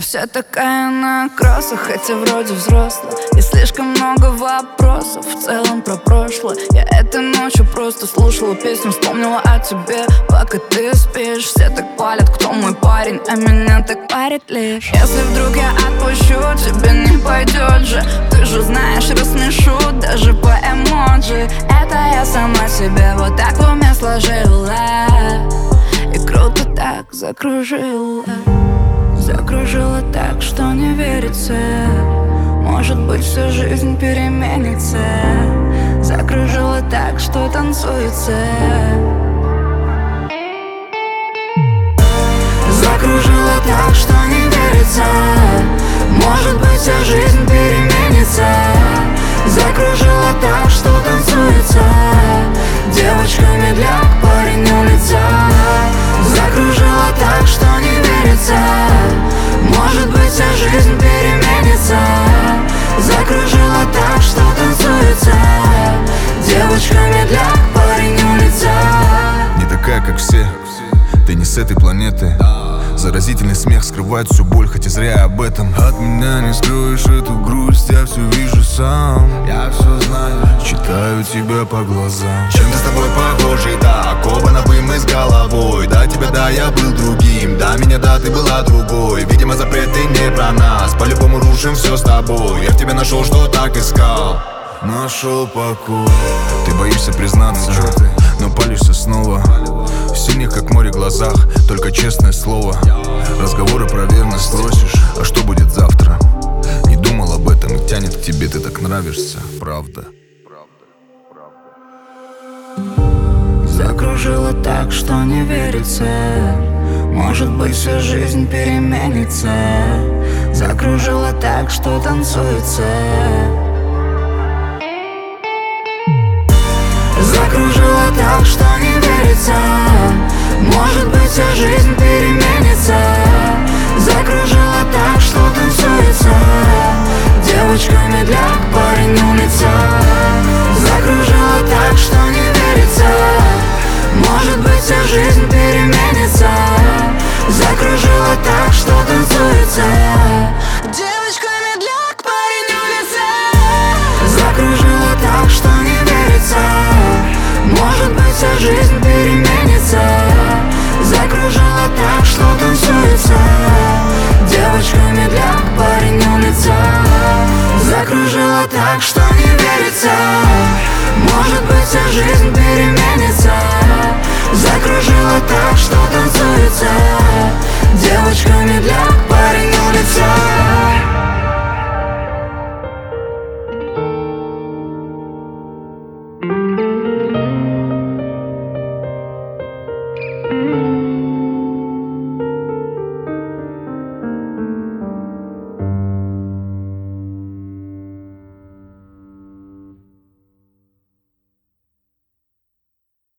вся такая на кроссах, хотя вроде взрослая И слишком много вопросов в целом про прошлое. Я этой ночью просто слушала песню, вспомнила о тебе. Пока ты спишь, все так палят, кто мой парень А меня так парит лишь. Если вдруг я отпущу, тебе не пойдет же. Ты же знаешь, рассмешу даже по эмоджи. Это я сама себе вот так в уме сложила. И круто так закружила Закружила так, что не верится. Может быть всю жизнь переменится. Закружила так, что танцуется. Закружила так, что не верится. Может быть вся жизнь переменится с этой планеты. Заразительный смех скрывает всю боль, хоть и зря об этом. От меня не скроешь эту грусть, я все вижу сам. Я все знаю, читаю тебя по глазам. Чем-то с тобой похожи, да, оба на мы с головой. Да, тебя, да, я был другим, да, меня, да, ты была другой. Видимо, запреты не про нас, по-любому рушим все с тобой. Я в тебе нашел, что так искал. Нашел покой. Ты боишься признаться, но палишься снова В синих, как море, глазах. Только честное слово. Разговоры про верность спросишь А что будет завтра? Не думал об этом и тянет к тебе Ты так нравишься, правда. Закружила так, что не верится. Может быть вся жизнь переменится. Закружила так, что танцуется. Закружила так, что не верится так, что